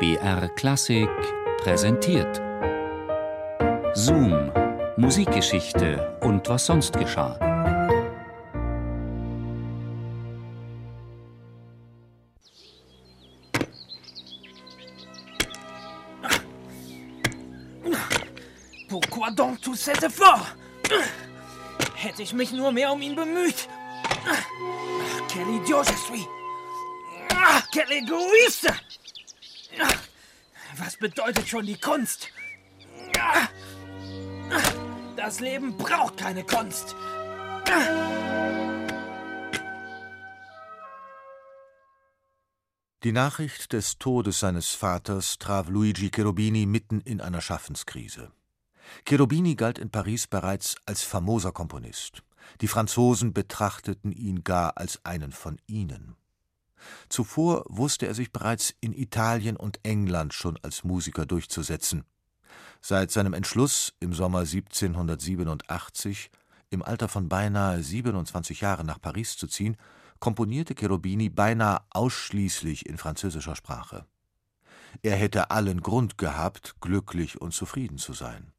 BR Klassik präsentiert. Zoom, Musikgeschichte und was sonst geschah. Pourquoi donc tout cet effort? Hätte ich mich nur mehr um ihn bemüht. Quel idiot je suis. Quel égoïste. Was bedeutet schon die Kunst? Das Leben braucht keine Kunst. Die Nachricht des Todes seines Vaters traf Luigi Cherubini mitten in einer Schaffenskrise. Cherubini galt in Paris bereits als famoser Komponist. Die Franzosen betrachteten ihn gar als einen von ihnen. Zuvor wusste er sich bereits in Italien und England schon als Musiker durchzusetzen. Seit seinem Entschluss im Sommer 1787, im Alter von beinahe 27 Jahren nach Paris zu ziehen, komponierte Cherubini beinahe ausschließlich in französischer Sprache. Er hätte allen Grund gehabt, glücklich und zufrieden zu sein.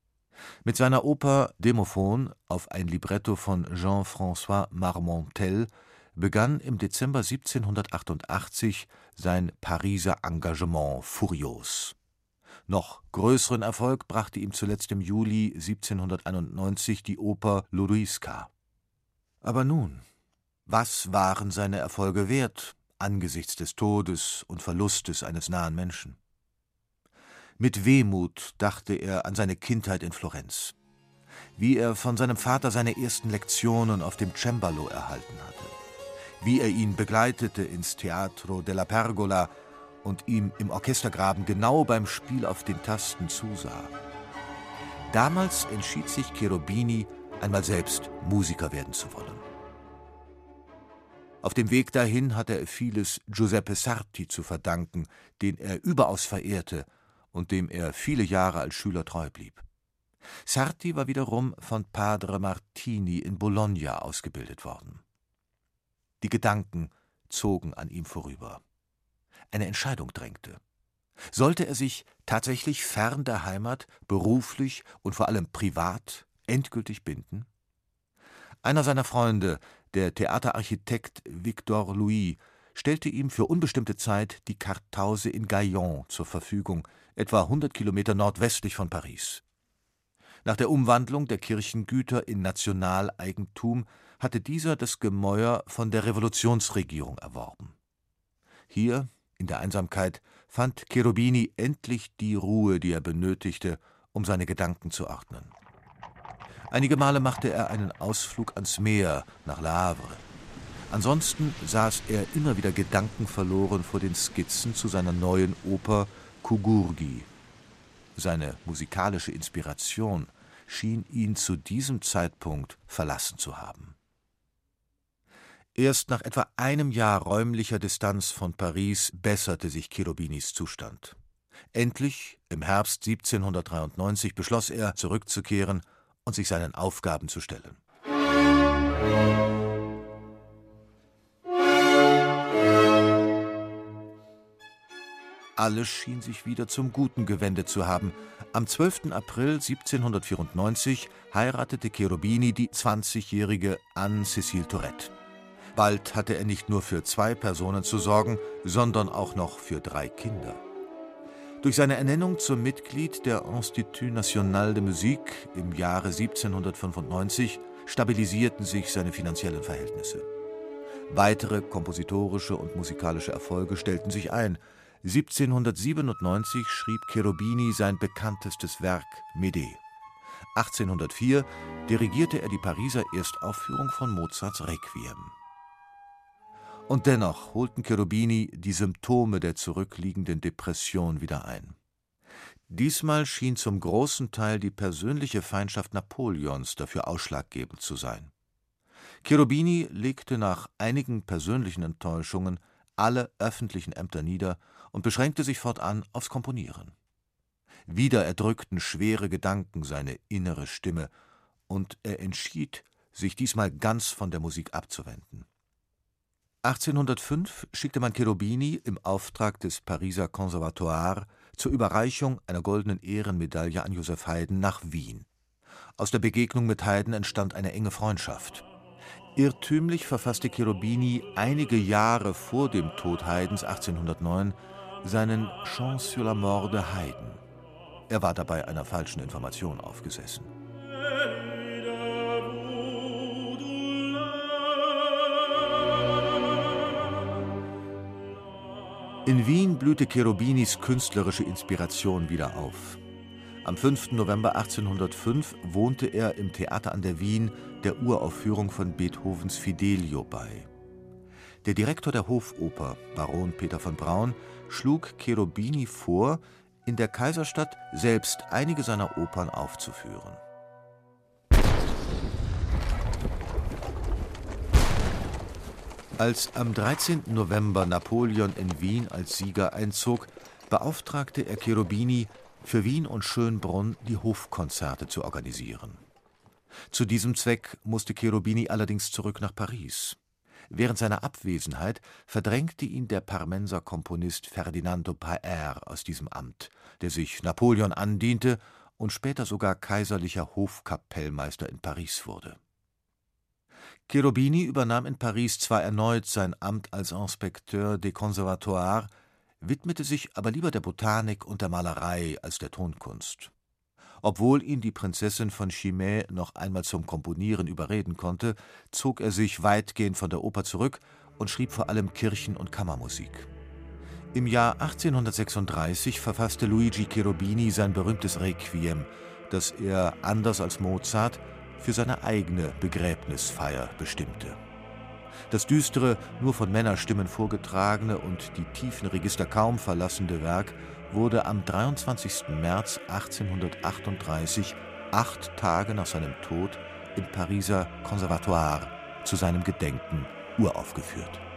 Mit seiner Oper Demophon auf ein Libretto von Jean-François Marmontel begann im Dezember 1788 sein Pariser Engagement furios. Noch größeren Erfolg brachte ihm zuletzt im Juli 1791 die Oper Ludoiska. Aber nun, was waren seine Erfolge wert angesichts des Todes und Verlustes eines nahen Menschen? Mit Wehmut dachte er an seine Kindheit in Florenz, wie er von seinem Vater seine ersten Lektionen auf dem Cembalo erhalten hatte, wie er ihn begleitete ins Teatro della Pergola und ihm im Orchestergraben genau beim Spiel auf den Tasten zusah. Damals entschied sich Cherubini, einmal selbst Musiker werden zu wollen. Auf dem Weg dahin hatte er vieles Giuseppe Sarti zu verdanken, den er überaus verehrte und dem er viele Jahre als Schüler treu blieb. Sarti war wiederum von Padre Martini in Bologna ausgebildet worden. Die Gedanken zogen an ihm vorüber. Eine Entscheidung drängte. Sollte er sich tatsächlich fern der Heimat, beruflich und vor allem privat endgültig binden? Einer seiner Freunde, der Theaterarchitekt Victor Louis, stellte ihm für unbestimmte Zeit die Kartause in Gaillon zur Verfügung, etwa 100 Kilometer nordwestlich von Paris. Nach der Umwandlung der Kirchengüter in Nationaleigentum hatte dieser das Gemäuer von der Revolutionsregierung erworben. Hier, in der Einsamkeit, fand Cherubini endlich die Ruhe, die er benötigte, um seine Gedanken zu ordnen. Einige Male machte er einen Ausflug ans Meer nach Le Havre. Ansonsten saß er immer wieder gedankenverloren vor den Skizzen zu seiner neuen Oper Kugurgi. Seine musikalische Inspiration schien ihn zu diesem Zeitpunkt verlassen zu haben. Erst nach etwa einem Jahr räumlicher Distanz von Paris besserte sich Cherubinis Zustand. Endlich, im Herbst 1793, beschloss er, zurückzukehren und sich seinen Aufgaben zu stellen. Alles schien sich wieder zum Guten gewendet zu haben. Am 12. April 1794 heiratete Cherubini die 20-jährige Anne-Cécile Tourette. Bald hatte er nicht nur für zwei Personen zu sorgen, sondern auch noch für drei Kinder. Durch seine Ernennung zum Mitglied der Institut National de Musique im Jahre 1795 stabilisierten sich seine finanziellen Verhältnisse. Weitere kompositorische und musikalische Erfolge stellten sich ein – 1797 schrieb Cherubini sein bekanntestes Werk Mede. 1804 dirigierte er die Pariser Erstaufführung von Mozarts Requiem. Und dennoch holten Cherubini die Symptome der zurückliegenden Depression wieder ein. Diesmal schien zum großen Teil die persönliche Feindschaft Napoleons dafür ausschlaggebend zu sein. Cherubini legte nach einigen persönlichen Enttäuschungen alle öffentlichen Ämter nieder und beschränkte sich fortan aufs Komponieren. Wieder erdrückten schwere Gedanken seine innere Stimme, und er entschied, sich diesmal ganz von der Musik abzuwenden. 1805 schickte man Cherubini im Auftrag des Pariser Conservatoire zur Überreichung einer goldenen Ehrenmedaille an Joseph Haydn nach Wien. Aus der Begegnung mit Haydn entstand eine enge Freundschaft. Irrtümlich verfasste Cherubini einige Jahre vor dem Tod Haydns 1809 seinen Chant sur la mort de Haydn. Er war dabei einer falschen Information aufgesessen. In Wien blühte Cherubinis künstlerische Inspiration wieder auf. Am 5. November 1805 wohnte er im Theater an der Wien der Uraufführung von Beethovens Fidelio bei. Der Direktor der Hofoper, Baron Peter von Braun, schlug Cherubini vor, in der Kaiserstadt selbst einige seiner Opern aufzuführen. Als am 13. November Napoleon in Wien als Sieger einzog, beauftragte er Cherubini, für Wien und Schönbrunn die Hofkonzerte zu organisieren. Zu diesem Zweck musste Cherubini allerdings zurück nach Paris. Während seiner Abwesenheit verdrängte ihn der Parmenser Komponist Ferdinando Paer aus diesem Amt, der sich Napoleon andiente und später sogar kaiserlicher Hofkapellmeister in Paris wurde Cherubini übernahm in Paris zwar erneut sein Amt als Inspecteur des Conservatoires, widmete sich aber lieber der Botanik und der Malerei als der Tonkunst. Obwohl ihn die Prinzessin von Chimay noch einmal zum Komponieren überreden konnte, zog er sich weitgehend von der Oper zurück und schrieb vor allem Kirchen- und Kammermusik. Im Jahr 1836 verfasste Luigi Cherubini sein berühmtes Requiem, das er, anders als Mozart, für seine eigene Begräbnisfeier bestimmte. Das düstere, nur von Männerstimmen vorgetragene und die tiefen Register kaum verlassende Werk wurde am 23. März 1838, acht Tage nach seinem Tod, im Pariser Conservatoire zu seinem Gedenken uraufgeführt